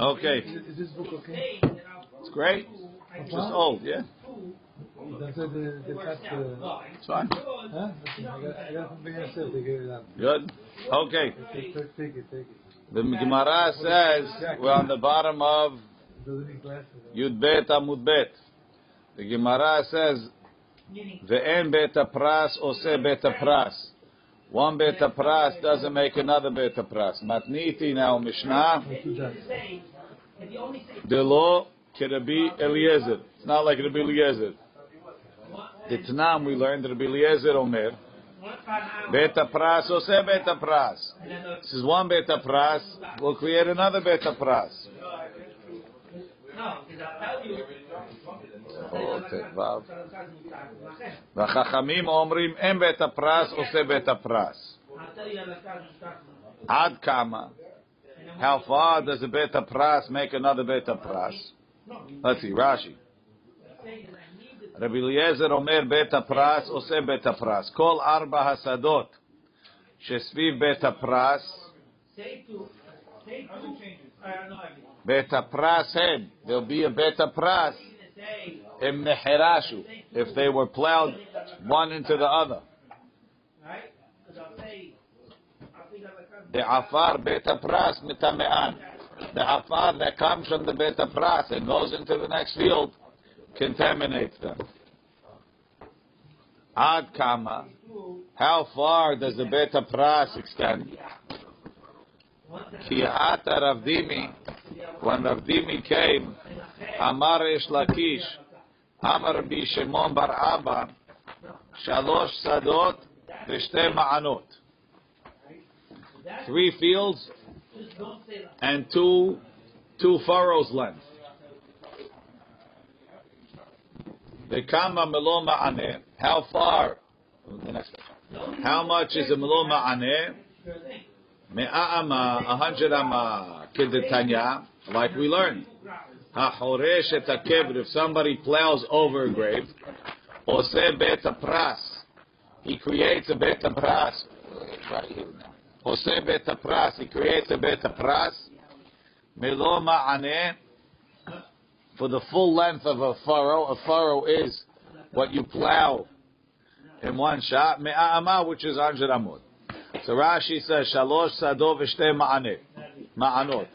Okay. Is this book okay? It's great. It's just old, yeah? It's fine. Good. Okay. The Gemara says we're on the bottom of? Yud Bet Amud Bet. The Gemara says Ve'en beta pras ose beta pras. One beta pras doesn't make another beta pras. Matniti now Mishnah. Dots. Delo Kirabi Eliezer. It's not like Rabbi Eliezer. The Tanam we learned Rabbi Eliezer Omer. Beta pras ose beta pras. This is one beta pras. We'll create another beta pras. Oh, ט"ו. והחכמים אומרים אין בית הפרס עושה בית הפרס. עד כמה? How far does a beta pras make another beta pras? Let's see, Rashi. רבי אליעזר אומר בית הפרס עושה בית הפרס. כל ארבע השדות שסביב בית הפרס, בית הפרס הם, there'll be a בית הפרס, Imneherashu, if they were plowed one into the other. The afar beta pras mitamean. The afar that comes from the beta pras and goes into the next field contaminates them. Ad kama. How far does the beta pras extend? Ki ata Ravdimi. When Ravdimi came, Amar Ish Lakish, Amar Bi Shimon Bar Abba, Shalosh Sadot, V'shte Ma'anot. Three fields and two two furrows length. Kama melo ma'aneh. How far? How much is a melo ma'aneh? Me'a ama, a hundred ama, kidetanya, like we learned. Ha'choresh et ha'kevr, if somebody plows over a grave, oseh beta pras, he creates a beta pras. Oseh beta pras, he creates a beta pras. Melo ma'aneh, for the full length of a furrow, a furrow is what you plow in one shot. Me'ama, which is 100 amud. So Rashi says, Shalosh sado v'shte ma'aneh. Ma'anot.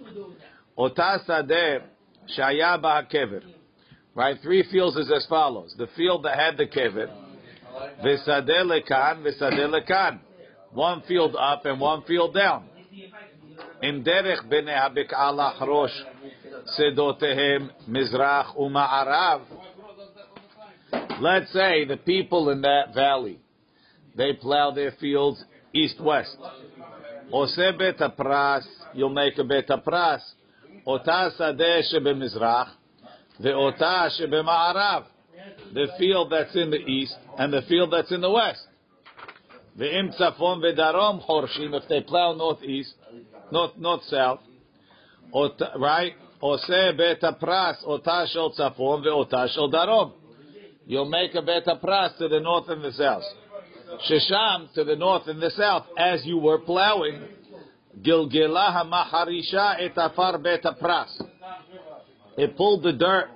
Ota sadeh shaya ba'kever. Right? Three fields is as follows. The field that had the kever. V'sadeh lekan. One field up and one field down. In derech b'nei ha'bik'ah lachrosh sedotehem mizrach u'ma'arav. Let's say the people in that valley, they plow their fields east-west. Ose beta pras, you'll make a beta pras. Ota sadeh shebemizrach, ve'ota shebema'arav. The field that's in the east and the field that's in the west. Ve'im tzafon ve'darom horshim, if they plow northeast, north, north-south, Ota- right? Ose beta pras, ota shel tzafon ve'ota shel darom. You'll make a beta pras to the north and the south. Shesham to the north and the south, as you were plowing, Gilgela hamaharisha et afar beta pras. It pulled the dirt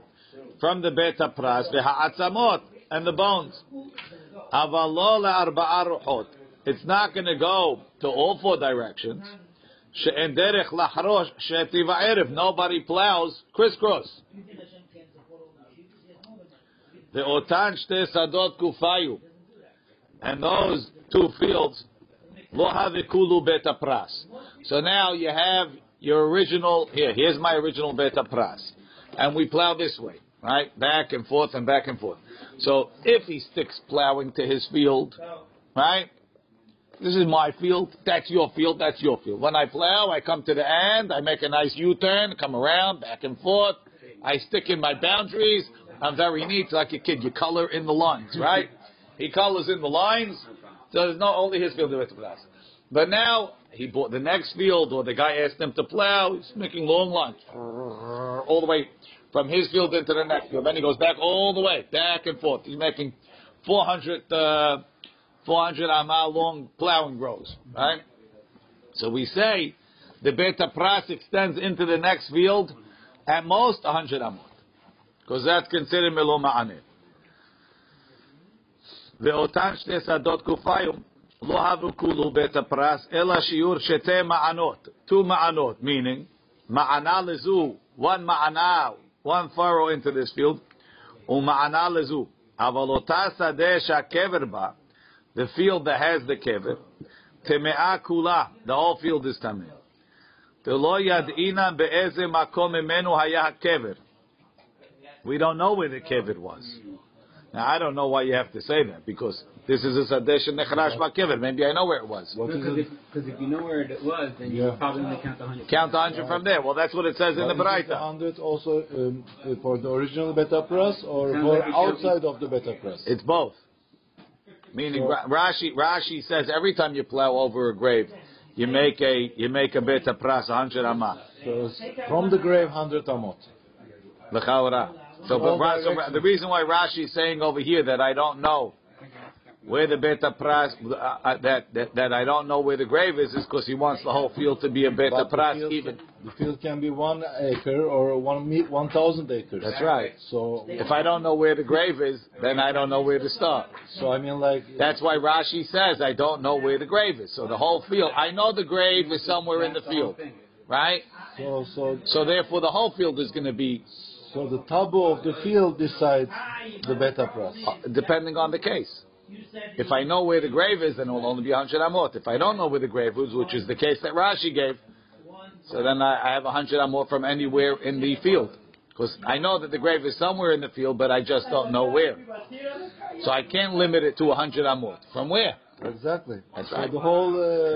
from the beta pras, the ha'atzamot, and the bones. Avalo le'arba'a ruchot. It's not going to go to all four directions. She'en derech lahrosh she'tiva erev. Nobody plows crisscross. The otan shte sadot kufayu. And those two fields, beta pras. So now you have your original, here, here's my original beta pras. And we plow this way, right? Back and forth and back and forth. So if he sticks plowing to his field, right? This is my field, that's your field, that's your field. When I plow, I come to the end, I make a nice U-turn, come around, back and forth. I stick in my boundaries. I'm very neat, like a kid. You color in the lines, right? He colors in the lines, so it's not only his field the to plow. But now he bought the next field, or the guy asked him to plow. He's making long lines, all the way from his field into the next field. Then he goes back all the way, back and forth. He's making 400, uh, 400 amal long plowing rows, right? So we say the beta pras extends into the next field at most 100 amot. Because that's considered melo ma'aneh. ואותן שתי שדות קופאיום לא הבו כולו בית הפרס, אלא שיעור שתי מענות, two מענות, meaning, מענה לזו, one מענה, one furrow into this field, ומענה לזו. אבל אותה שדה שהקבר בה, the field that has the קבר, טמאה כולה, the whole field is טמא. ולא ידעינן באיזה מקום ממנו היה הקבר. We don't know where the kever was. Now I don't know why you have to say that because this is a sadesh and nechrash ba'kever. Maybe I know where it was. Because it? if, if you know where it was, then you Yeah. probably only count the hundred. Count a hundred from there. Well, that's what it says in the Is it Baraita. 100 also um, uh, for the original beta press or for like it should be- outside of the beta press? It's both. Meaning So- Rashi Rashi says every time you plow over a grave, you make a you make a bit of pras a hundred amah So from the grave 100 amot. l'chaora. So, but Ra- so Ra- the reason why Rashi is saying over here that I don't know where the beta pras uh, uh, that, that that I don't know where the grave is is because he wants the whole field to be a beta But the pras field, even. the field can be one acre or one me- 1,000 acres. That's right. So, If I don't know where the grave is, then I don't know where to start. so I mean, like That's why Rashi says I don't know where the grave is. So the whole field, I know the grave is somewhere in the field, right? so so So therefore, the whole field is going to be so the tabu of the field decides the beta press. uh, depending on the case. If I know where the grave is, then it will only be 100 amot. If I don't know where the grave is, which is the case that Rashi gave, so then I, I have 100 amot from anywhere in the field. Because I know that the grave is somewhere in the field, but I just don't know where. So I can't limit it to 100 amot. From where? Exactly. That's so right. the whole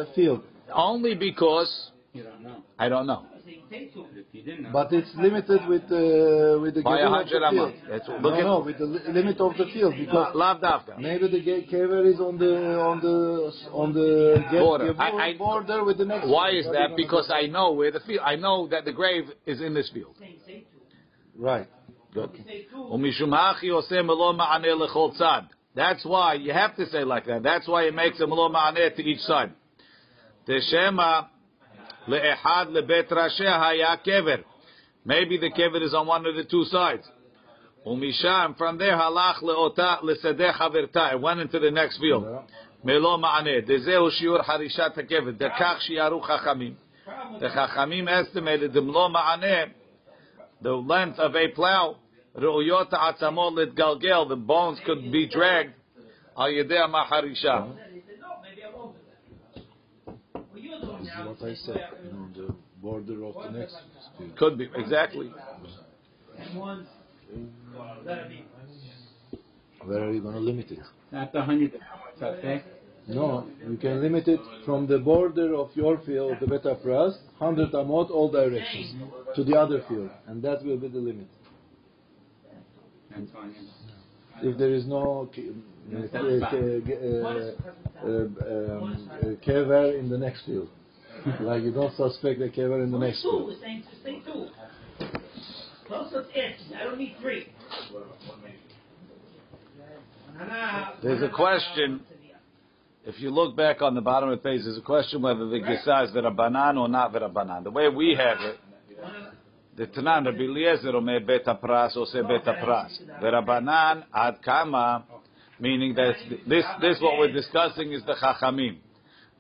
uh, field, Only because You don't know. I don't know. But it's limited with uh, with the By field. That's all. No, no, with the li- limit of the field because no, maybe the ge- is on the on the on the border. Get- I, I, border with the next. Why field. is that? Because I know where the field. I know that the grave is in this field. Right. Good. That's why you have to say like that. That's why it makes a malo aneh to each side. The shema Le'ehad lebet rasheh kever. Maybe the kever is on one of the two sides. Umisham, from there, halach le'ota le'sedeh haverta. It went into the next field. Melo ma'aneh. Dezehu shiur harishat ha'kever. Dekach shi'aru chachamim. The chachamim estimated the melo ma'aneh, the length of a plow. Ru'yot ha'atzamot le'tgalgel. The bones could be dragged. Al yedeh ma'harishah. What I said. You know, the border of the next field. Could be, exactly. Where are you going to limit it? Not the hundred. Okay. No, you can limit it from the border of your field, the beta press, 100 amot, all directions, to the other field, and that will be the limit. If there is no k- uh, k- k- uh, uh, um, uh, kever in the next field, like you don't suspect a kever in the next Two, field. we're saying just say two. Close to it. I don't need three. There's a question. If you look back on the bottom of the page, there's a question whether the Girsa is V'Rabbanan or not V'Rabbanan. The way we have it, the Tanan, Rabbi Eliezer Omer Beta Pras or say Beta Pras. V'Rabbanan Ad Kama, meaning that this, this what we're discussing is the Chachamim.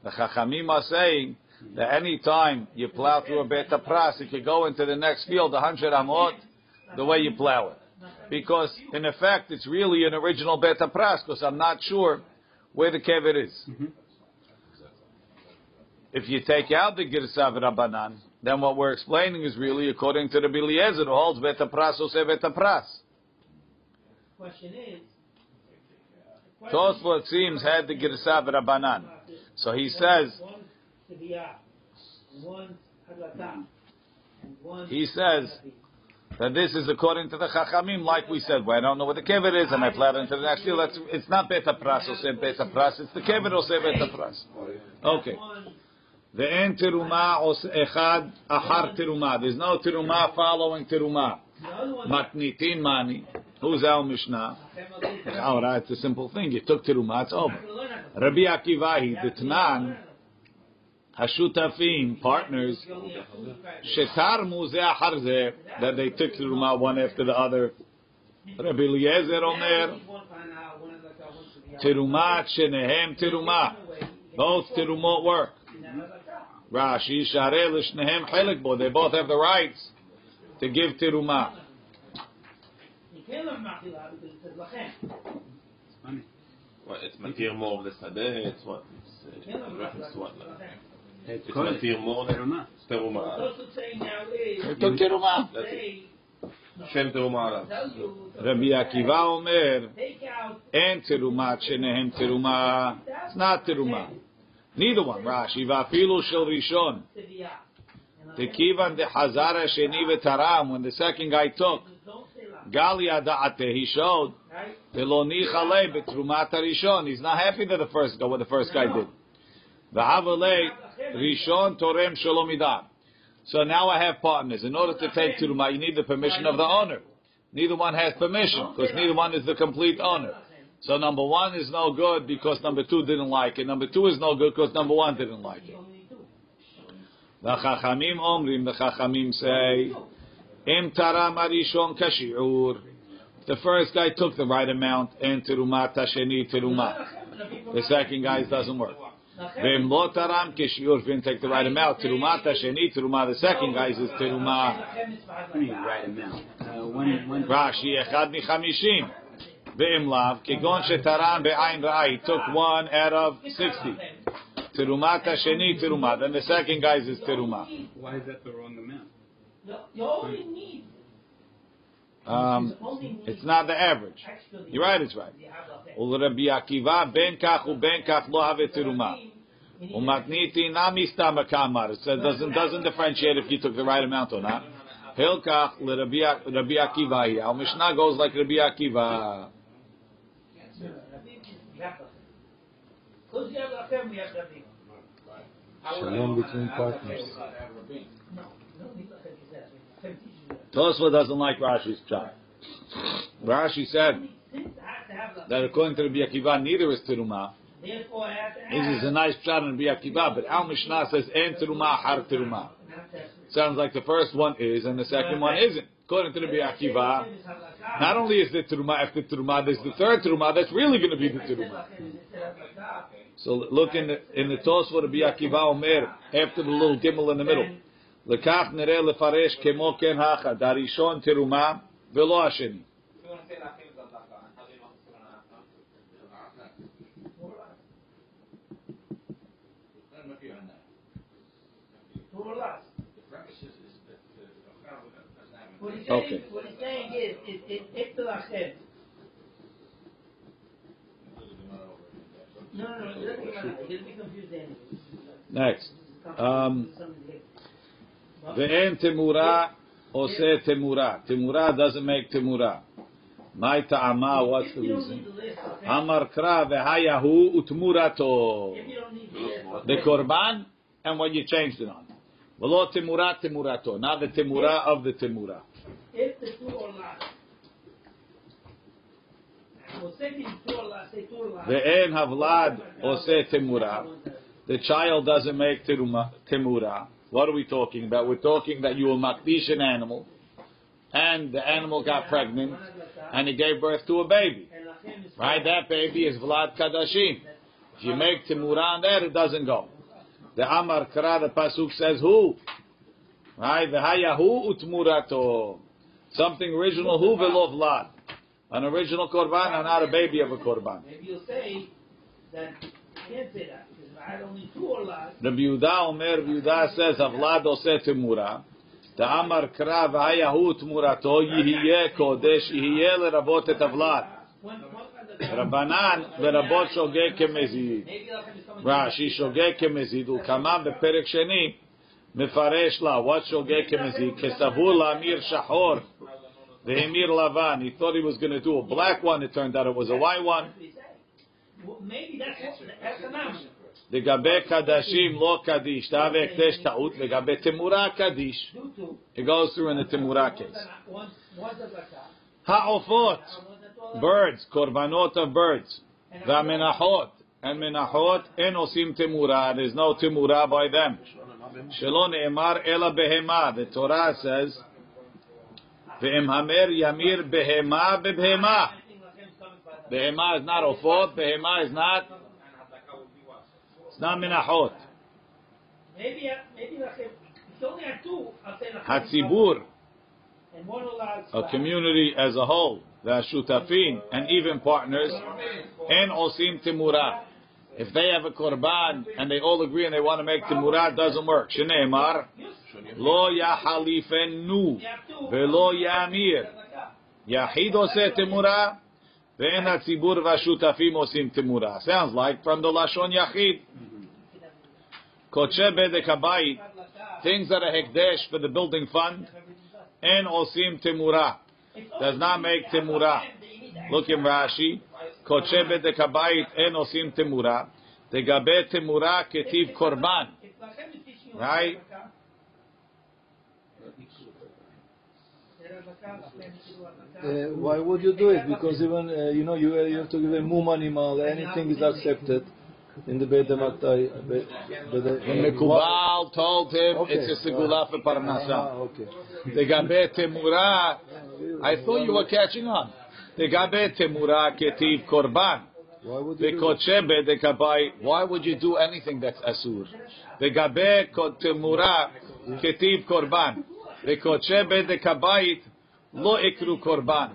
The Chachamim are saying that any time you plow through a Beta Pras, it could go into the next field, 100 Amot, the way you plow it. Because, in effect, it's really an original Beta Pras, because I'm not sure where the kever is. If you take out the Girsa Rabbanan, then what we're explaining is really according to the Eliezer who holds Beta Pras or say Beta Pras. Question is. Tosfot it seems had the Girsa Rabbanan. So he says, He says, that this is according to the Chachamim, like we said, where I don't know what the kever is, and I plow into the next field. That's, it's not Beta Pras or say Beta Pras, it's the kever or say Beta Pras. Okay. One, ואין תרומה עוש- אחד אחר תרומה. There's no תרומה following תרומה. the other one. מתניתין מאני. Who's our Mishnah? All right, it's a simple thing. You took תרומה, it's over. Rabbi Akiva, he, the Tanan, Hashutafim, partners, shetarmu ze achar ze, that they took teruma one after the other. Rabbi Eliezer Omer, teruma shenehem teruma. Both terumot work. Rashi, sharei l'shnehem chelik bo. They both have the rights to give teruma. It's matir more of the sadeh, it's what? It's uh, what? It's It's Kodesh. matir more than Teruma. teruma. They took teruma. That's it. Shem teruma alav. Rabbi Akiva Omer, Take out en teruma shenehem teruma. It's not teruma. Neither one. Rashi, vafilu shel rishon. Tiviyah. Tekivan de hazara. When the second guy took, Don't say la. gali ada'ate, he showed, Right? velo nichale betrumat harishon. He's not happy that the first guy, what the first guy did. V'havalei rishon torem shalomidah. So now I have partners. In order to take teruma, you need the permission of the owner. Neither one has permission because neither one is the complete owner. So number one is no good because number two didn't like it. Number two is no good because number one didn't like it. The Chachamim Omrim, the Chachamim say, Im taram arishon kashi'ur. The first guy took the right amount, and terumat hasheni teruma. The second guy doesn't work. V'im lo taram kashi'ur, if he didn't take the right amount, terumat hasheni teruma. The second guy's is teruma. What do you mean, right amount? Uh, when, when, Rashi echad michamishim. Ve'im lav, kegon shetaram be'ayin ra'ai. He took one out of sixty. Terumat hasheni teruma. Then the second guy's is teruma. why is that the wrong amount? You only need. Um, it's not the average. You're right, it's right. ולרבי עקיבא בין כך ובין כך לא הווה תרומה. ומתניתי נמי סתם כאמר. It says doesn't doesn't differentiate if you took the right amount or not. הלקח לרבי רבי עקיבא היא. Our Mishnah goes like רבי עקיבא. Because you have Lachem, we have Rabbi. Shalom between partners. Tosfot doesn't like Rashi's pshat. Rashi said that according to Rabbi Akiva, neither is teruma. This is a nice pshat in Rabbi Akiva, but our Mishnah says en teruma har teruma. Sounds like the first one is and the second one isn't. According to Rabbi Akiva, not only is the teruma after teruma, there's the third teruma that's really going to be the teruma. So look in the in the Tosfot Rabbi Akiva Omer after the little gimel in the middle. לקח נראה לפרש כמו כן האחד, הראשון תרומה ולא השני. What he's Okay. saying, what he's saying is, is, is, if the Lachem. No, no, no, it doesn't matter. He'll be confused anyway. Next. Um, Ve'en temura ose temura. Temura doesn't make temura. My ta'ama, what's the reason? Amar kra ve'hayahu utmurato. The korban and when you changed it on. Velo temura temurato. Not the temura of the temura. The two. Ve'en havlad ose temura. The child doesn't make temura. What are we talking about? We're talking that you will makdish an animal, and the animal got pregnant, and it gave birth to a baby. Right? That baby is Vlad Kadashim. If you make temura on that, it doesn't go. The Amar Kara, the Pasuk says who? Right? The Hayahu utmurato. Something original, who velo Vlad. An original korban and not a baby of a korban. Maybe you'll say that I can't say that because if I had only two are lost, Rabbi Yehuda Omer, Rabbi Yehuda says, Avlad oseh temura. Ta'amar kra v'hayahu tmurato yihye kodesh yihye lerabot et avlad. one, one kind of Rabbanan ורבות שוגג כמזיד. maybe Lachem is coming. רש"י שוגג כמזיד, ולקמה בפרק שני מפרש לה, what שוגג כמזיד? כסבור להמיר שחור והמיר לבן. He thought he was going to do a black one, it turned out it was a white one. That's what he's saying. Well, maybe that's what, that's the number. לגבי קדשים לא קדיש, תהווה הקדש טעות, לגבי תמורה קדיש. Two, two. It goes through in the תמורה case. One, one's a zakah. העופות, One's a toilet. birds, קורבנות of birds, And והמנחות, and menachot en osim temura. There's no temura by them. Shelo ne'emar ela behema. The Torah says, ve'em hamer yamir behema bebehema. Behema is not ofot. Behema is not. uh, it's not menachot. Maybe, maybe like if you only have two, I'll say Hatzibur, and one a community as a whole, the shutafin, and even partners, and osim temura. If they have a korban and they all agree and they want to make temura, it doesn't work. Shneimar, lo yahalifenu, velo yamir. Yahid oseh temura, ve'en hatzibur v'ashutafim osim temura. Sounds like from the lashon yachid. Koche bedek things that are hekdesh for the building fund, and osim temura. Does not make temura. Look in Rashi. Koche bedek en osim temura. Tegabe temura ketiv korban. Right? Uh, why would you do it? Because even uh, you know you, you have to give a mum animal. Anything is accepted in the Beit Hamatai. When Mekubal told him Okay. it's a segula for Ah, parnasa. okay. Tegabe temura. I thought you were catching on. Tegabe temura ketiv korban. Why would you do it? Vekoche bedek habayit. Why would you do anything that's asur? Vegabe temura ketiv korban. Vekoche bedek habayit lo ikru korban.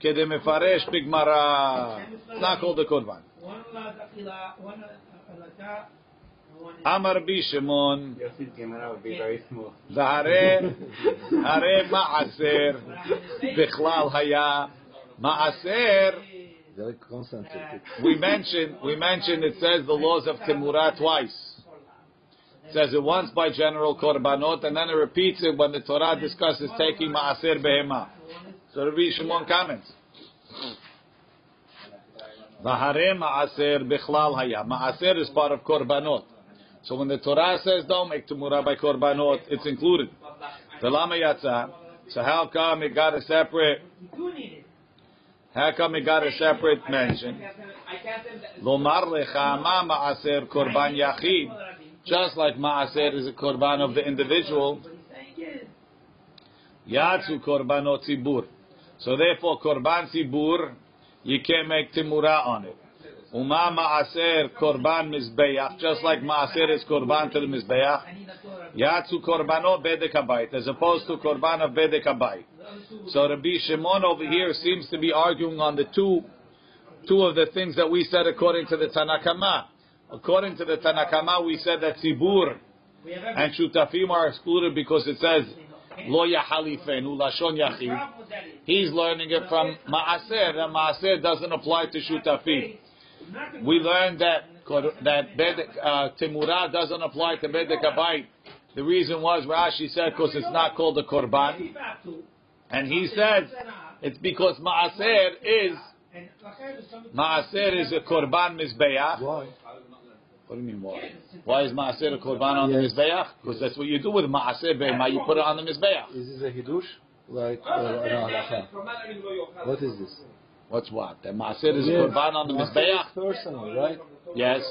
כדי מפרש בגמרא, it's not called Amar Bishimon. Yossi's Gemara. Zahare, Hare Ma'aser, Bichlal Haya, Ma'aser. Very concentrated. We mentioned, we mentioned it says the laws of timura twice. It says it once by general korbanot, and then it repeats it when the Torah discusses taking ma'aser behema. So Rabbi Shimon comments. Vahare maaser bichlal haya. Maaser is part of korbanot. So when the Torah says don't make Temurah by korbanot, it's included. Velama yatsa. So how come it got a separate? How come it got a separate mention? Lomar lecha ma maaser korban yachid. Just like maaser is a korban of the individual, yatsu korbanot tzibur. So therefore, korban tzibur, you can't make timura on it. Uma maaser korban mizbeach, just like maaser is korban to the mizbeach. Yatsu korbanot bedek habayit, as opposed to korban of bedek habayit. So Rabbi Shimon over here seems to be arguing on the two, two of the things that we said according to the Tanakama. According to the Tanakama, we said that Tzibur and Shutafim are excluded because it says Lo Yahalifenu Lashon Yachid. Problem with that is, He's learning it from Maaser, and Maaser doesn't apply to Shutafim. We learned that that Bedek, uh, Timurah doesn't apply to Bedek Habayit. The reason was Rashi said because it's not called a korban, you have to. and he says it's because Maaser is And like I was coming to- Maaser is a korban mizbeach. Why? What do you mean why? Why is Maaser a korban on the Yes. mizbeach? Because that's what you do with Maaser behema. You put it on the mizbeach. Is this a hidush? Like uh, an halacha? What is this? What's what? That Maaser is a korban on the mizbeach. is personal, right? Yes.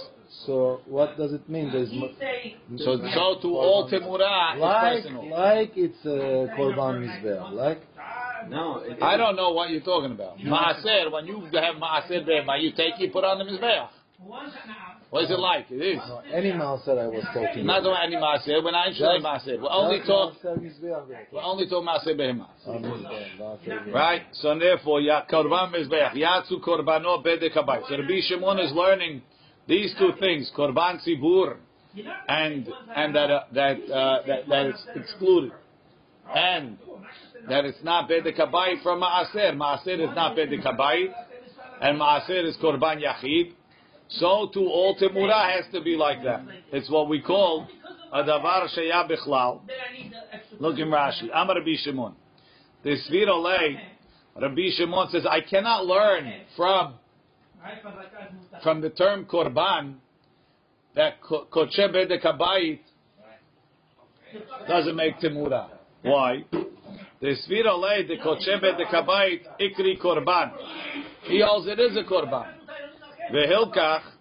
So what does it mean? There's He's So so to all Timurah like like it's a korban mizbeach, like No, it, I don't know what you're talking about. Maaser, when you have Maaser behema, you take it, put on the mizbeach. What is it like? It is. no, any maaser I was talking Not about. doing any Maaser. We're not interested in Maaser. We only Just talk. maaser mizbeach, right? We only talk Maaser behema. Mizbeach, maaser mizbeach. Right? So therefore, ya korban mizbeach, yatsu korbano bedek habayit. So Rabbi Shimon is learning these two things, korban tzibur, and and that uh, that, uh, that that it's excluded, and that it's not bedek habayit from maaser. Maaser is not bedek habayit, and maaser is korban yachid. So too, all temura has to be like that. It's what we call a davar sheya bichlal. Look in Rashi. Amar Rabbi Shimon. The Svir Olei, Rabbi Shimon says, I cannot learn from from the term korban that ko- koche bedek habayit doesn't make temura. Why? The Svir Olei, the koche bedek habayit ikri korban. He holds it is a korban. Vehilkach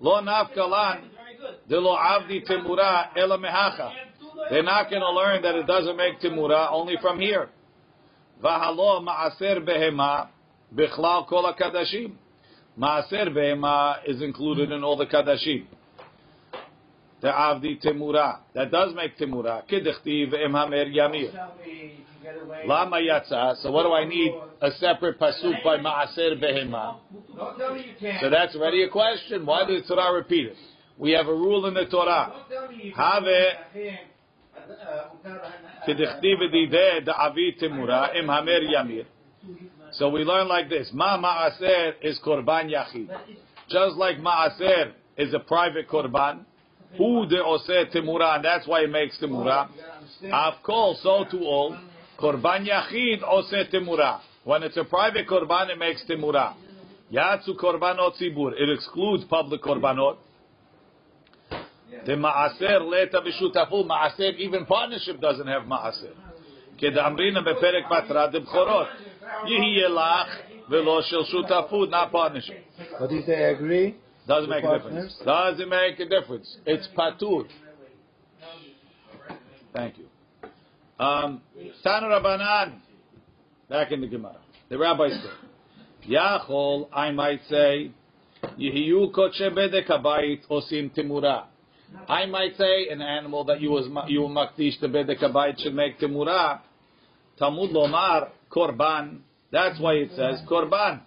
Lo nafkalan de lo avdi timura ela mehacha. They're not going to learn that it doesn't make timura only from here. V'halo ma'aser behema bichlal kol kadashim. Ma'aser behema is included in all the kadashim. The avdi timura that does make timura. Kidechtiv em hamer yamir. Lama yatsa. So what do I need a separate pasuk by maaser behema? So that's already a question. Why does the Torah repeat it? We have a rule in the Torah. Have so we learn like this. Ma ma'aser is korban yachid. Just like ma'aser is a private korban. Who de oseh timura, and that's why it makes timura. Of course, so to all. korban yachid oseh temura. When it's a private korban, it makes temura. Yatsu korbanot zibur. It excludes public korbanot. The ma'aser leta b'shutafu. Ma'aser, even partnership doesn't have ma'aser. כדאמרינא בפרק פטרה דבחורות. יהיה לך ולא של שותפות, not partnership. But if they agree, Doesn't The make a difference. partners? Doesn't make a difference. It's patur. Thank you. Um, Tanu Rabbanan, back in the Gemara. The rabbi said, Yachol, I might say, Yehiyu koche bedekabayit osim timura. I might say an animal that you was you makdish to bedek should make timura. Tamud lomar korban. That's why it says korban.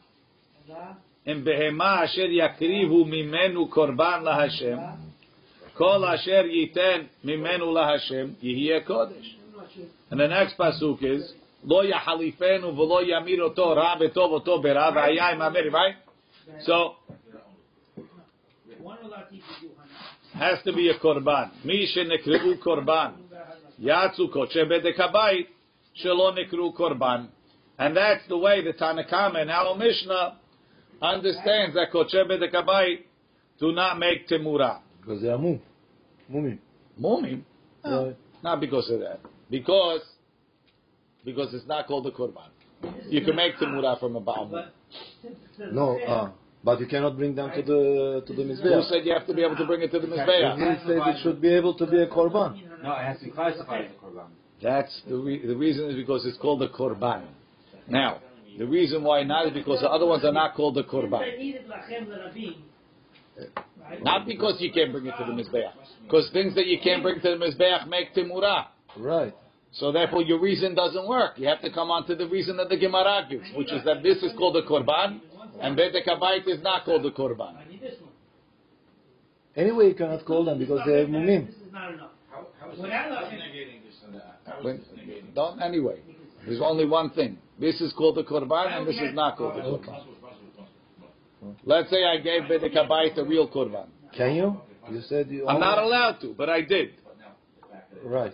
In behema asher yakrivu mimenu korban lahashem. Kol asher yiten mimenu lahashem yihye kodesh. And the next pasuk is lo yahalifenu v'lo yamir oto ra betov oto bera v'ayay mameri. Right? So has to be a korban. Mi shenekru korban yatsu koche bedekabayit shelo nekru korban. And that's the way the Tanakhama and our Mishnah understands that koche bedekabayit do not make temura. Because they are mum. mumim. Mumim? No. Not because of that. Because because it's not called a korban. You can make temura from a Baal No, uh, but you cannot bring them to the to the Who mizbeach. said you have to be able to bring it to the He Mizbeach? said it should be able to be a korban. No, it has to be classified as a korban. That's the, re- the reason is because it's called a korban. Now, the reason why not is because the other ones are not called a korban. I needed lachem l'rabim. Right? Not because you can't bring it to the Mizbeach. Because things that you can't bring to the Mizbeach make temura. Right. So therefore your reason doesn't work. You have to come on to the reason that the Gemara gives, which is that this is called a korban, and Bedek Habayit is not called a korban. I need this one. Anyway, you cannot call them because they have mumim. This is not enough. Without lachem, When, don't anyway. There's only one thing. This is called a korban, and this is not called a korban. Let's say I gave Bedek Habayit a real korban. Can you? You said you. I'm not allowed to, but I did. Right.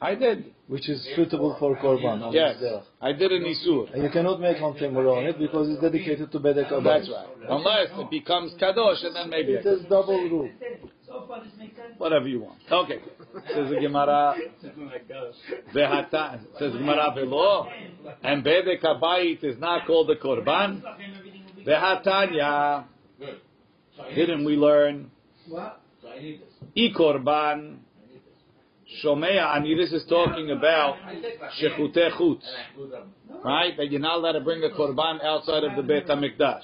I did. Which is suitable for korban. Yes. I did an isur. And you cannot make on temura on it because it's dedicated to bedek Habayit. That's right. Unless it becomes kadosh, and then maybe I It can. is double rule. so far this makes sense. Whatever you want. Okay. Says the Gemara. Vehata. Says Gemara below. And Bedek Habayit is not called a korban. Lachem, everything. Vehatanya. Didn't we learn? What? I korban. Shomea. And this is talking about shechute chutz. Right? That you're not allowed to bring a korban outside of the Beit HaMikdash.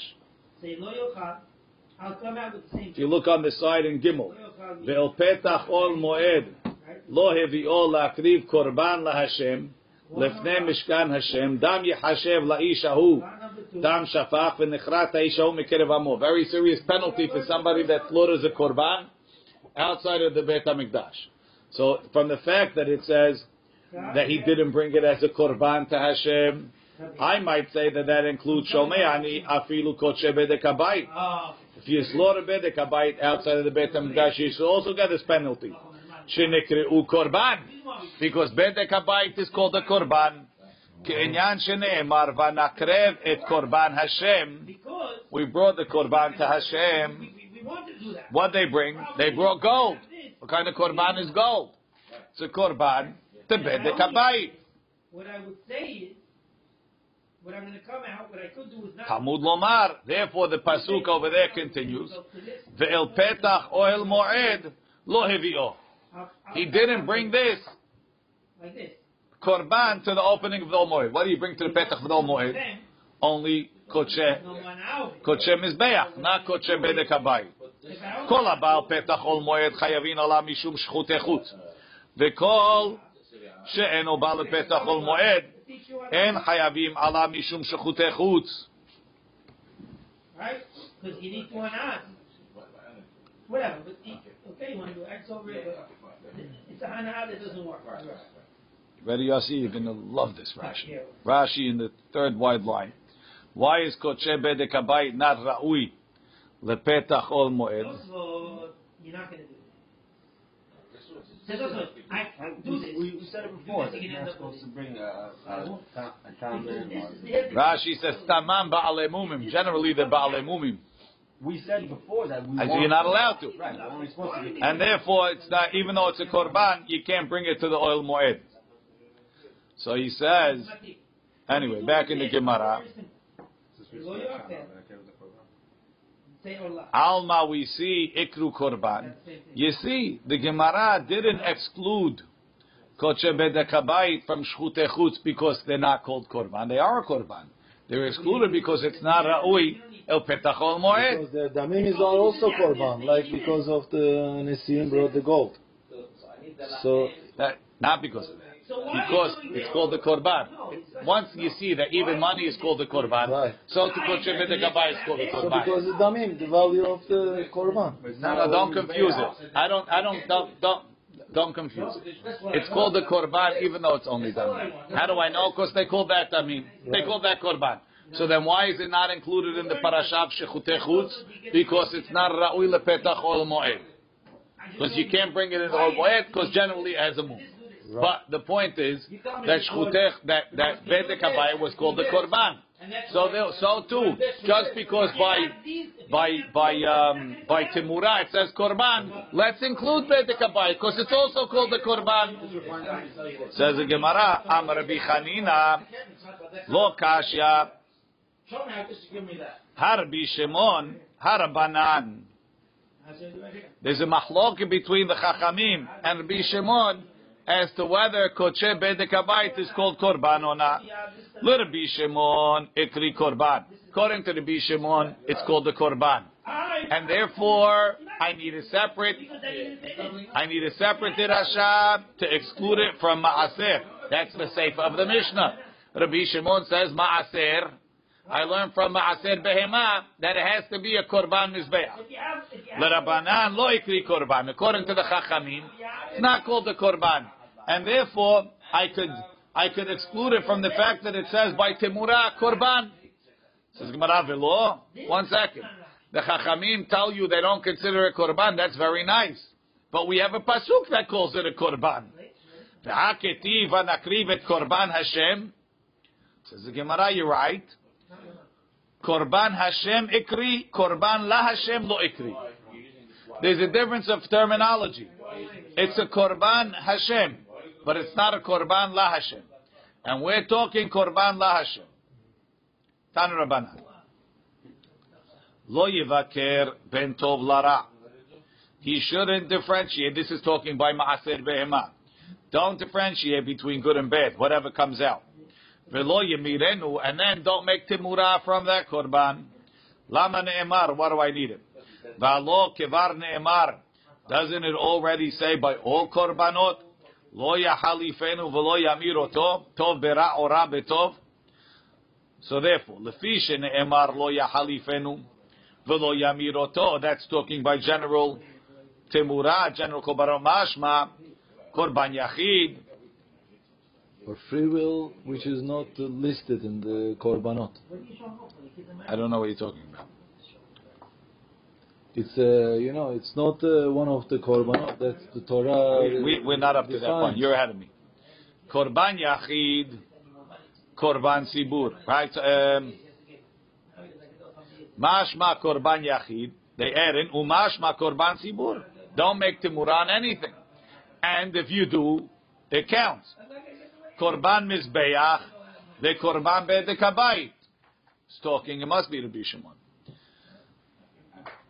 Say lo yochal. I'll come out with the same. If you look on the side in Gimel. Lo yochal. ואל פתח עול מועד לא הביאו להקריב קורבן להשם לפני משכן השם, דם יחשב לאיש ההוא, Part number two. דם שפך ונחרט האיש ההוא מקרב עמו. Very serious penalty for somebody that slaughters a korban outside of the Beit HaMikdash. So from the fact that it says that he didn't bring it as a korban to Hashem, I might say that that includes shomeani afilu koche bedek habayit. Oh, If you slaughter bedek habayit outside of the Beit HaMikdash, you should also get this penalty. Shenikre'u korban. Because bedek habayit is called a korban. כעניין שנאמר, ונקרב את קורבן השם, because we brought the korban to Hashem. we, we, we want to do that. What they bring? They brought gold. What kind of korban is gold? It's a korban to bedek habayit. What I would say is, When I'm going to come out, what I could do is not. Talmud Lomar. Therefore, the pasuk over there continues. Go to this. Ve'el petach oil moed lo hevio. He didn't bring this Like this. korban to the opening of the moed. What do you bring to the petach of the moed? Only koche no one out. koche mizbeach, not koche bedek habayit. If I כל הבעל פתח עול מועד חייבים עליו משום שחוטי חוץ. וכל שאינו בא לפתח עול מועד, teach you what אין חייבים עליו משום שחוטי חוץ. right? Because you need one on. Whatever, but he, okay, you want to do X over it, but it's a hana that doesn't work. Ready, Yossi? You're going to love this Rashi. Rashi in the third wide line. Why is koche bedek habayit not ra'ui Lepetach ol moed? First you're not going to do also, I do this. We, we said it before. This, That you you're not supposed to bring a, a, a, a calendar. This is the evidence. Rashi says tamam ba'alei mumim. Generally, they're ba'alei mumim. We said before that we. As you're not allowed to. Right, only supposed to get And therefore, it's not, even though it's a korban, you can't bring it to the oil moed. So he says, anyway, back in the Gemara, Go York then. Say Allah. Alma, we see ikru korban. That's the same thing. You see, the Gemara didn't exclude koche bedekabayit from shchute chutz because they're not called korban. They are a korban. They're excluded because it's not ra'ui el petachol moed. Because the damim is also korban, like because of the Nisim brought the gold. So That, not because of that. So why are you Because it's called the korban. Once you see that even money is called the korban, Right. so to koche bedekabayit is called the So because the damim, the value of the korban. No, no, don't confuse it. I don't, I don't, don't, don't, don't confuse it. It's called the korban even though it's only damim. How do I know? Because they call that damim. They call that korban. So then why is it not included in the parashat shechute chutz? Because it's not ra'ui lepetach ol moed. Because you can't bring it in the ol moed because generally it has a move. But the point is that shchutech, that that bedek habayit was called the korban. So there, so too, just because by by by um, by timura it says korban, let's include bedek habayit because it's also called the korban. Says the Gemara, Amar Rabbi Chanina, lo kashya, Show me how to give me that. harbi shemon, harabanan. I said, right here. There's a mahloket between the Chachamim and Rabbi Shimon as to whether koche bedek habayit is called korban or not. Rabbi Shimon ikri korban. According to Rabbi Shimon, it's called the korban, and therefore I need a separate, I need a separate dirasha to exclude it from maaser. That's the sefer of the Mishnah. Rabbi Shimon says maaser. I learned from maaser behema that it has to be a korban mizbeach. L'Rabanan lo ikri korban. According to the Chachamim, it's not called a korban, and therefore I could I could exclude it from the fact that it says by temura korban. Says Gemara velo. One second. The Chachamim tell you they don't consider it korban. That's very nice, but we have a pasuk that calls it a korban. Says the Gemara, you're right. Korban Hashem ikri, korban la Hashem lo ikri. There's a difference of terminology. It's a korban Hashem, but it's not a korban la Hashem. And we're talking korban la Hashem. Tanu Rabbanan. Lo yivaker ben tov lara. He shouldn't differentiate. This is talking by Maaser Behema. Don't differentiate between good and bad, whatever comes out. Velo yemirenu, and then don't make timura from that korban. Lama do I need it? Doesn't it already say by all korbanot? Velo yamiroto. So therefore, that's talking by general timura, general korbanot mashma, korban yachid, For free will, which is not listed in the korbanot. I don't know what you're talking about. It's uh, you know, it's not uh, one of the korbanot. That's the Torah. We, we, we're not up to that point. You're ahead of me. Korban Yachid, Korban Sibur. Right? Um, mashma Korban Yachid. They add in Umashma Korban Sibur. Don't make Timur on anything. And if you do, it counts. Korban Mizbeach, The korban bedek habayit. It's talking. It must be Rabbi Shimon.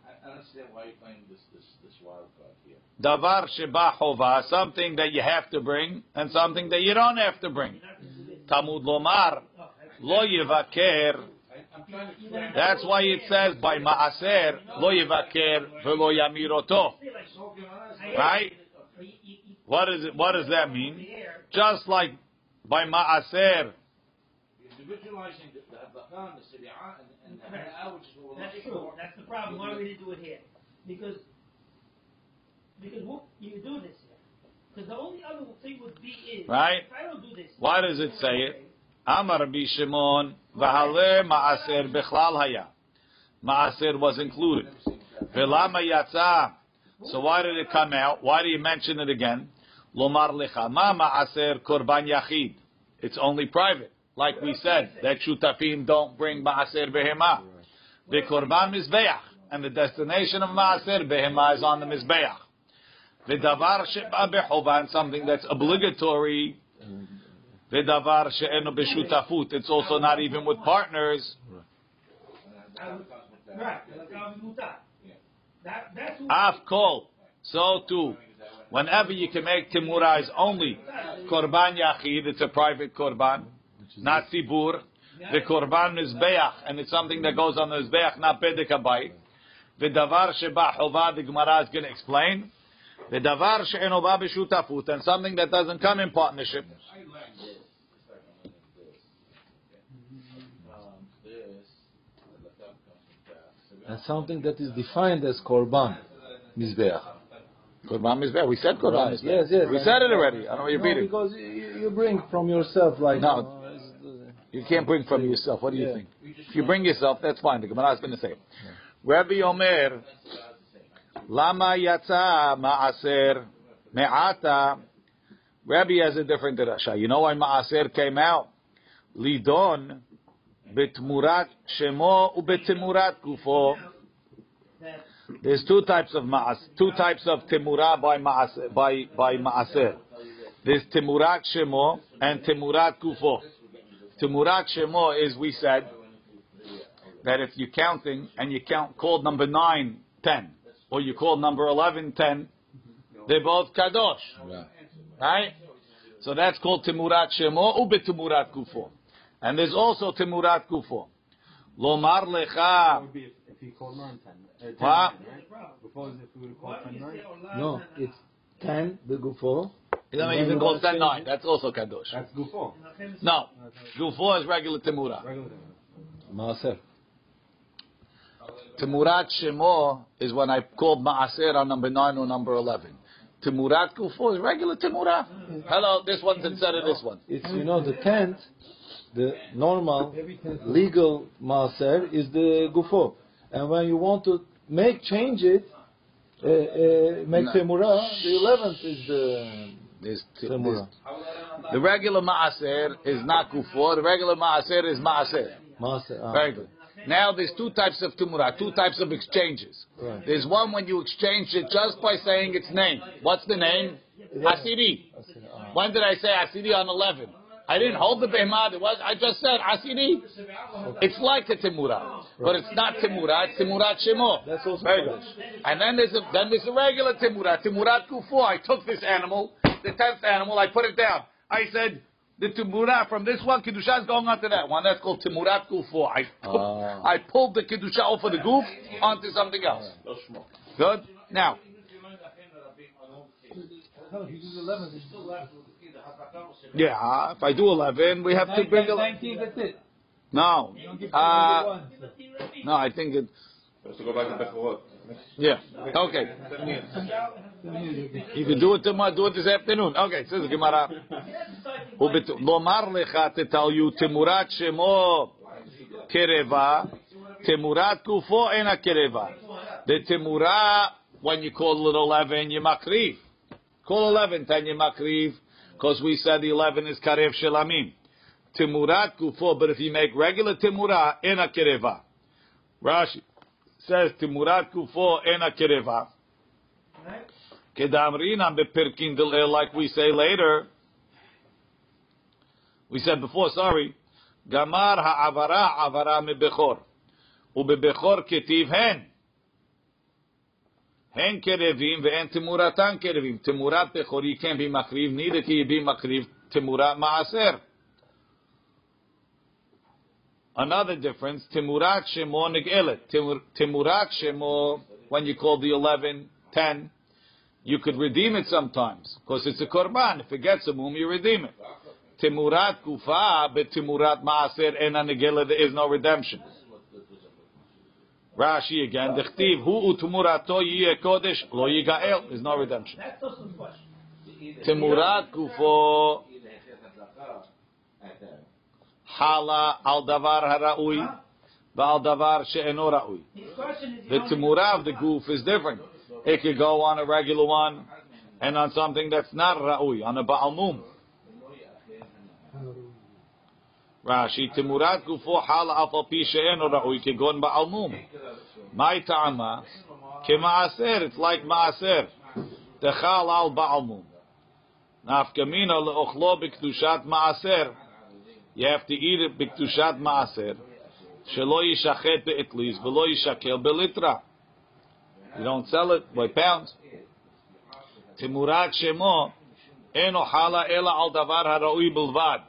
I understand why you're playing this this this wild card here. Davar sheba chova, something that you have to bring, and something that you don't have to bring. Tamud lomar, lo yivaker. I, I'm trying to explain. That's why it says by maaser, lo yivaker velo yamiroto. Right? What is it? What does that mean? Just like by maaser, You're the the habakan, the sibiyah, and and the Right. hana'ah, which is what we're That's true. That's the problem. Why we didn't do it here? Because because what you do this here? Because the only other thing would be is Right. if I don't do this. Why does it say it? Amar Rabbi Shimon, v'haleh maaser bechlal haya. Maaser was included. Velama yatsa. So why did it come out? Why do you mention it again? Lomar lecha ma maaser korban yachid. It's only private. Like we said, that shutafim don't bring maaser behema. The korban mizbeach. And the destination of maaser behema is on the mizbeach. The davar sheba bechovan, something that's obligatory. The davar she'enu b'shutafut. It's also not even with partners. I would, right. Like I would mutar. That that's who. Af kol. So too. Whenever you can make timura is only korban yachid. It's a private korban, not tzibur. The korban mizbeach, and it's something that goes on the mizbeach, not bedek habayit. The davar sheba chova. The Gemara is going to explain. The davar she'enu ba b'shutafut, and something that doesn't come in partnership. Um, this, the lakam comes from that. And something that is defined as korban, mizbeach. Korban mizbeach. We said korban Right, mizbeach. yes, yes. We said it already. I don't know what you're No, reading. because you, you bring from yourself like No. uh, You can't bring from yourself. What do you Yeah. think? If you bring yourself, that's fine. The Gemara is going to say. Rabbi Omer, Lama yatsa ma'aser me'ata. Rabbi has a different drasha. You know why ma'aser came out? Lidon betmurat shemo ubetmurat kufo. There's two types of ma'as, two types of temura by ma'aser, by, by ma'aser. There's temurat shemo and temurat kufo. Temurat shemo is, we said, that if you're counting and you count called number 9, 10, or you call number 11, 10, they're both kadosh. Right? So that's called temurat shemo ube temurat kufo. And there's also temurat kufo. Lomar lecha. Would be if, if you call nine ten. Uh, ten, What? right? the problem. Before if we would call Why do ten nine. No, it's 10, the gufo. You know, you can call 10, 9. That's also kadosh. That's gufo. No. Kufo is regular temura. Regular. Maaser. Temurat shemo is when I called ma'aser on number 9 or number 11. Temurat kufo is regular temura. Hello, this one's instead of this one. It's, you know, the tenth, the normal, legal maaser is the gufo. And when you want to make, change it, uh, uh, make No. temura, the eleventh is the There's t- temura. there's- the regular ma'aser is not kufo. The regular ma'aser is ma'aser. Maaser. ah, Very good. Now there's two types of temura, two types of exchanges. Right. There's one when you exchange it just by saying its name. What's the name? Asiri. ah. When did I say Asiri on 11? I didn't hold the behemah. It was I just said Asiri. It's like a timura, but it's not timura. It's temurat shemo. That's also Very good. And then there's a then there's a regular timura. temurat kufo. I took this animal, the tenth animal, I put it down. I said the timura from this one kedusha is going onto that one. That's called temurat kufo. I took, Ah. I pulled the kedusha off of the goof onto something else. Good. Now yeah, if I do 11, we have to bring 19, that's it. No. Uh, no, I think it. To go back to Bechorot. Yeah. Okay. You can do it tomorrow. Do it this afternoon. Okay. Says Gemara. Lomar lecha to tell you temurat shemo kereva temurat kufo ena kereva. The temura when you call it eleven, you makriv. Call eleven, ten you makriv because we said the 11 is karev shelamim. Timurat kufo, but if you make regular timura, ena kereva. Rashi says timurat kufo ena kereva. Kedamrinan bepirkin del like we say later. We said before, sorry. גמר העברה עברה מבכור. ובבכור כתיב הן. הן קרבים ואין תמורתן קרבים. תמורת בכורי can be מקריב, neither can you be מקריב תמורת מעשר. Another difference, Timurat Shemo Negelet. Timurat Shemo, when you call the 11, 10, you could redeem it sometimes, because it's a korban. If it gets a mum, you redeem it. Timurat Kufa, but Timurat Maaser Ena Negela, there is no redemption. Rashi again, Dechtiv, Hu Utumurato Yie Kodesh, Lo Yigael, there's no redemption. That's also the question. Timurat Kufo, Hala al davar haraui, al davar she'eno raui. Is The how of the goof is different. It could go on a regular one and on something that's not raui, on a ba'almum. Rashi, timurat gufo hala afal pi she'eno raui, kegon ba'almum. My ta'ama, kema'aser, it's like ma'aser. Techal al ba'almum. Nafkamina le'ochlo b'kedushat ma'aser. You have to eat it b'kedushat ma'aser. Shelo yishachet be'etlis, v'lo yishakel belitra. You don't sell it by pounds. Timurat shemo, eno hala ela al davar haraui bilvad.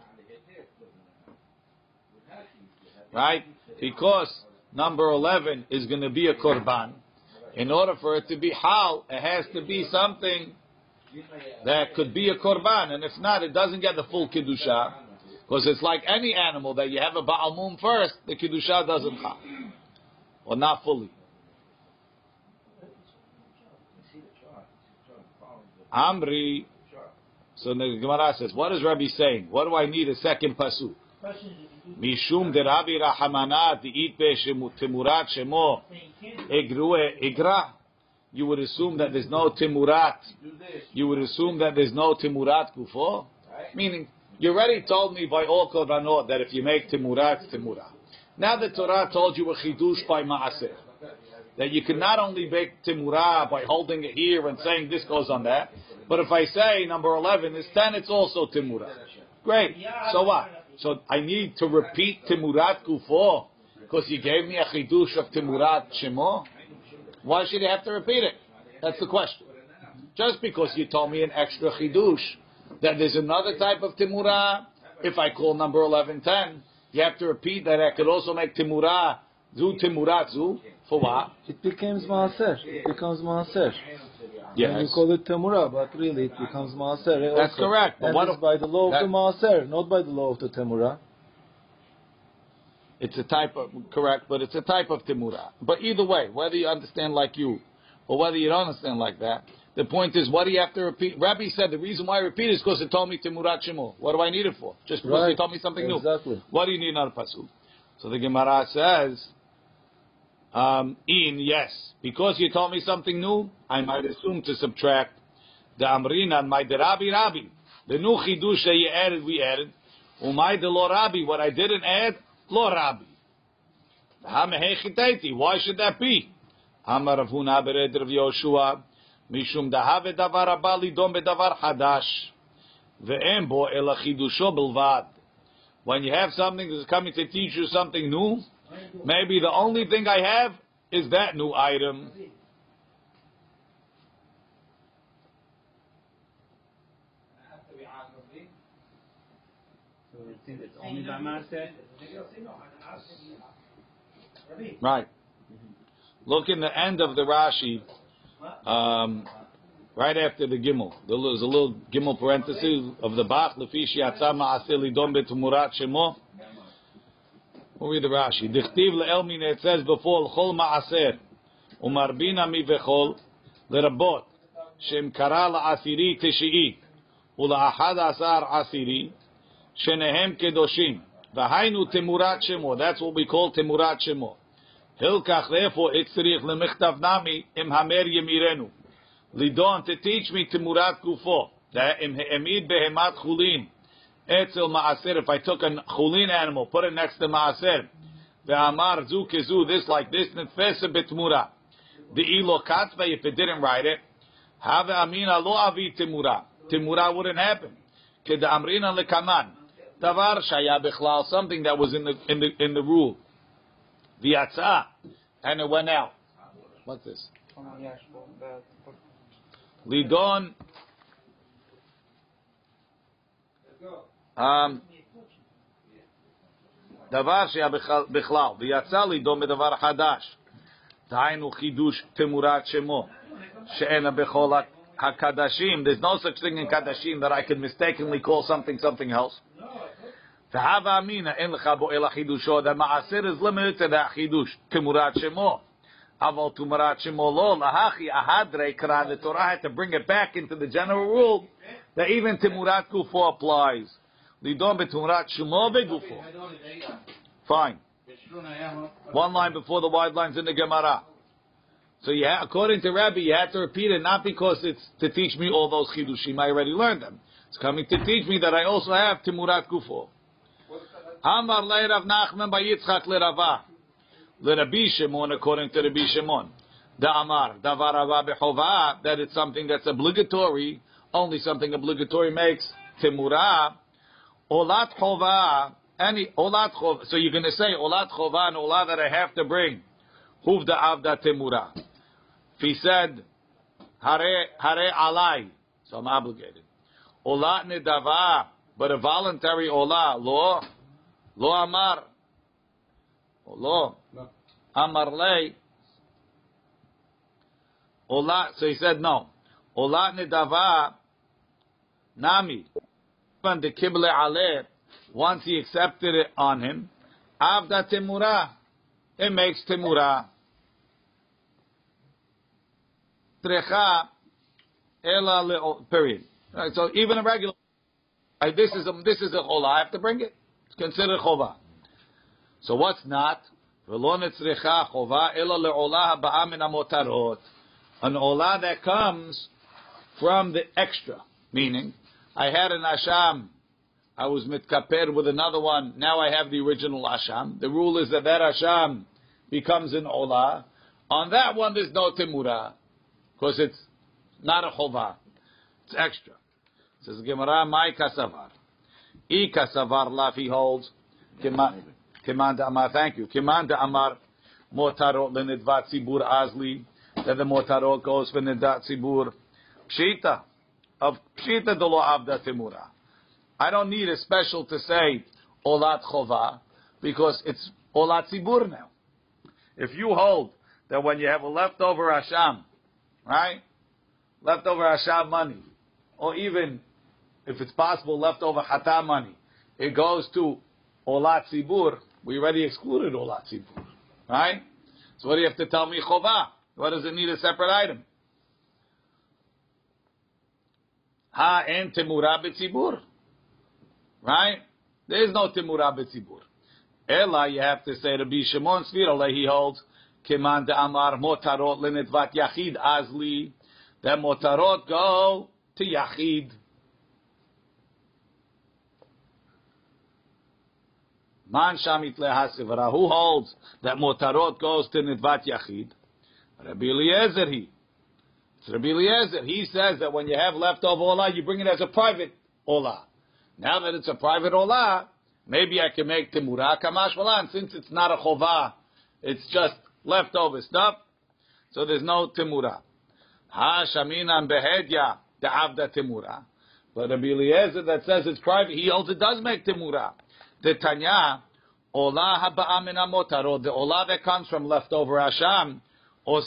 Right? Because number 11 is going to be a korban. In order for it to be hal, it has to be something that could be a korban. And if not, it doesn't get the full kedusha. Because it's like any animal that you have a Baal Mum first, the Kiddusha doesn't have. Or not fully. Amri. So the Gemara says, what is Rabbi saying? What do I need a second pasuk? Be shemu- timurat shemo say you would assume that there's no timurat. You would assume that there's no timurat kufo. Meaning, you already told me by all korbanot that if you make timurat, timurat. Now the Torah told you a chidush by maaser. That you can not only make timurah by holding it here and saying this goes on that, but if I say number 11 is 10, it's also timurah. Great. So what? So I need to repeat timurat kufo because he gave me a chidush of timurat shemo. Why should you have to repeat it? That's the question. Just because you told me an extra chidush that there's another type of timurah. If I call number eleven ten, you have to repeat that I could also make timurah zu timurat zu for what? It becomes maaser. It becomes maaser. And you call it temura, but really it becomes maaser. That's also. correct, but And it's by the law of the maaser, not by the law of the temura. It's a type of correct, but it's a type of timurah. But either way, whether you understand like you or whether you don't understand like that, the point is, what do you have to repeat? Rabbi said the reason why I repeat is because it told me timurat shemo. What do I need it for? Just because Right. he told me something new. Exactly. What do you need another pasuk? So the Gemara says, um, in yes, because you told me something new, I might assume to subtract the amrina and my rabbi rabbi. The new chidush that you added, we added. Umay the lo rabbi, what I didn't add, lo rabbi. Why should that be? Amar Rav Yoshua. When you have something that's coming to teach you something new, maybe the only thing I have is that new item. Right. Look in the end of the Rashi, um, right after the Gimel. There's a little Gimel parenthesis of the Bach, Lefishi Atzama Asili Shemo. We'll read the Rashi. Dichtiv le'el min, it says before, L'chol ma'aser, umarbina mi v'chol, לרבות, שהם קרא לעשירי תשיעי, ולאחד עשר עשירי, שניהם קדושים. והיינו תמורת שמו, that's what we call תמורת שמו. הלקח, therefore, it צריך למכתב נמי, אם המר ימירנו. לידון, to teach me תמורת גופו, that אם העמיד בהמת חולין, Etzel Ma'asir, if I took a chulin animal, put it next to Ma'asir, Ve'amar zu kezu, this like this, Nitfesa bitmura. The ilo katva, if it didn't write it, Have amina lo avi timura. Timura wouldn't happen. Keda amrina lekaman. Tavar shaya bichlal, something that was in the, in the, in the rule. V'yatza, and it went out. What's this? Lidon דבר שהיה בכלל- בכלל, ויצא לידון בדבר חדש. דהיינו חידוש תמורת שמו, שאינה בכל הקדשים. There's no such thing in קדשים that I could mistakenly call something something else. והווה אמינא, אין לך בו אלא חידושו, that מעשר is limited to that חידוש, תמורת שמו. אבל תמורת שמו לא, להכי ההדרי קרא, the Torah had to bring it back into the general rule, that even תמורת גופו applies. Lidom betumrat shumo begufo. Fine. One line before the wide lines in the Gemara. So you have, according to Rabbi, you have to repeat it not because it's to teach me all those chidushim. I already learned them. It's coming to teach me that I also have timurat gufo. Hamar le'Rav Nachman ba'Yitzchak le'Rava le'Rabbi Shimon according to Rabbi Shimon. Da'amar davarava behova that it's something that's obligatory. Only something obligatory makes timurah Olat chova, any olat chova. So you're going to say olat chova and olat that I have to bring. Huv da avda temura. If he said hare hare alai, so I'm obligated. Olat nedava, but a voluntary olah lo lo amar lo amar lei olat. So he said no. Olat nedava nami. When the kible aleh, once he accepted it on him, avda temura, it makes temura. Trecha ela period. Right, so even a regular, right, this is a this is a chola. I have to bring it. It's considered chova. So what's not? An olah that comes from the extra, meaning I had an asham, I was mitkaper with another one. Now I have the original asham. The rule is that that asham becomes an olah. On that one, there's no temura because it's not a chova. It's extra. Says Gemara, my kasavar. I kasavar laf, he holds. Keman da amar, thank you. Keman da amar, motarot lenidvat zibur azli. That the motarot goes for nidat zibur. Pshita. Of pshita dolo avda temura. I don't need a special to say olat chova because it's olat zibur now. If you hold that when you have a leftover asham, right? Leftover asham money, or even if it's possible, leftover hata money, it goes to olat zibur. We already excluded olat zibur, right? So what do you have to tell me chova? What does it need a separate item? Ha en temura betzibur, right? There is no temura betzibur. Ella, you have to say Rabbi Shimon Svirale, he holds, Keman de Amar motarot lenetvat yachid azli, that motarot go to yachid. Man shamit lehasivara, who holds that motarot goes to nitvat yachid? Rabbi Eliezer he. It's Rabbi Eliezer. He says that when you have leftover olah, you bring it as a private olah. Now that it's a private olah, maybe I can make temura kamash malan. Since it's not a chovah, it's just leftover stuff. So there's no temura. Ha shaminan behedya avda temura. But Rabbi Eliezer that says it's private, he also does make temura. The Tanya, olah haba'a min hamotaro, the olah that comes from leftover asham, So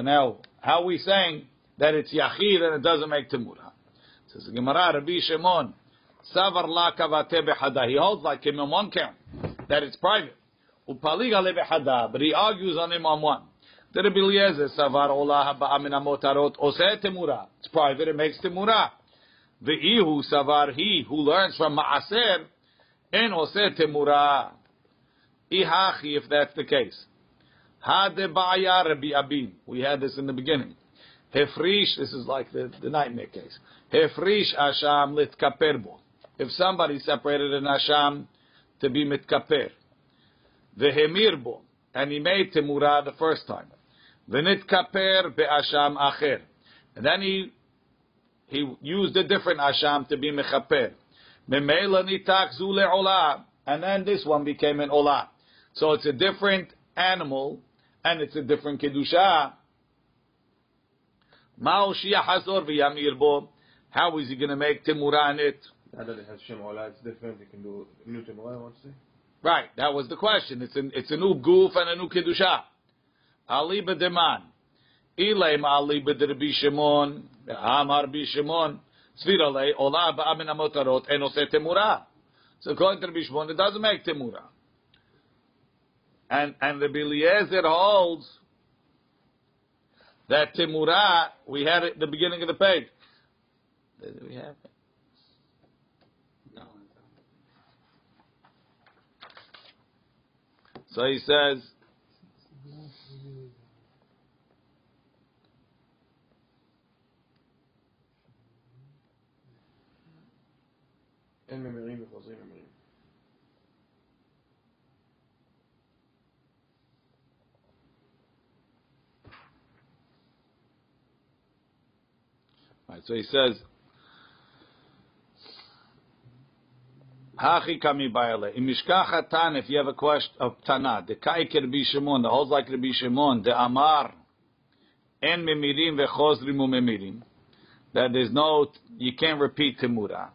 now, how are we saying that it's yachid and it doesn't make temura? Says the Gemara, Rabbi Shimon, savar la kavate behada. He holds like him on one count, that it's private. Upaliga le behada, but he argues on him on one. The Rabbi Eliezer, savar olah haba'a min hamotarot, oseh temura. It's private, it makes temura. The ihu savar he who learns from maaser en oseh temura. Ihachi, if that's the case. Hade ba'aya Rabbi Abin. We had this in the beginning. Hefrish, this is like the, the nightmare case. Hefrish asham litkaper bo. If somebody separated an asham to be mitkaper. Vehemir bo. And he made temura the first time. V'nitkaper be'asham acher. And then he he used a different asham to be mechaper. Memela nitak zu le'olah. And then this one became an olah. So it's a different animal, and it's a different kedusha. Ma'o shia hazor v'yamir bo. How is he going to make timura in it? Now that it has Shem it's different. You can do new Ola, I want to say. Right, that was the question. It's an it's a new goof and a new kedusha. Ali b'deman. Ilaim Ali b'derbi Shimon. Amar bi Shimon. Svira le ola ba'amin amotarot en temura. So according to Rabbi Shimon, it doesn't make temura and and Rabbi Eliezer holds that Timura we had at the beginning of the page. Did we have it? No. So he says. Right, so he says, Hachi kami bayale. In Mishkach Hatan, if you have a question of Tana, the Kai Rabbi Shimon, the holds like Rabbi Shimon, the Amar, en memirim vechozrim umemirim, that there's no, you can't repeat Temura.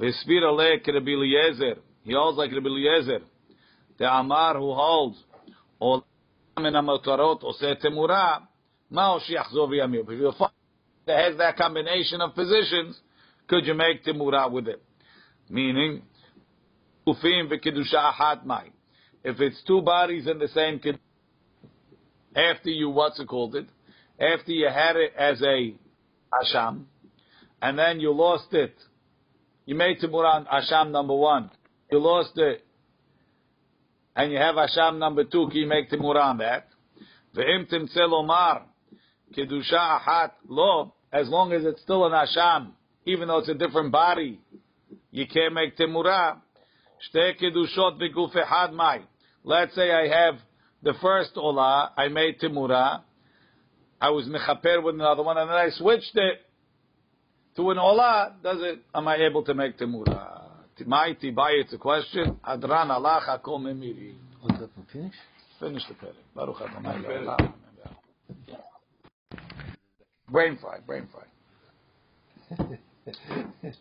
Vespir ale Rabbi Eliezer, he holds like Rabbi Eliezer, the Amar who holds, all min hamotarot oseh Temura, ma o shiachzor v'yamir. That has that combination of positions, could you make Temura with it? Meaning, Ufim v'kedusha mai. If it's two bodies in the same after you what's it called it, after you had it as a asham, and then you lost it, you made Timura on asham number one, you lost it, and you have asham number two, can you make Timura on that? Timtzel omar, kedusha ahat lo, as long as it's still an asham, even though it's a different body, you can't make Timura. Shte kedushot beguf ehad mai. Let's say I have the first olah, I made timura, I was mechaper with another one, and then I switched it to an olah. Does it? Am I able to make timura? Mai tibai. It's a question. Adran alach hakom emiri. What's that, finish? Finish the perek. Baruch Adonai le'olam. Brain fry. Brain fry.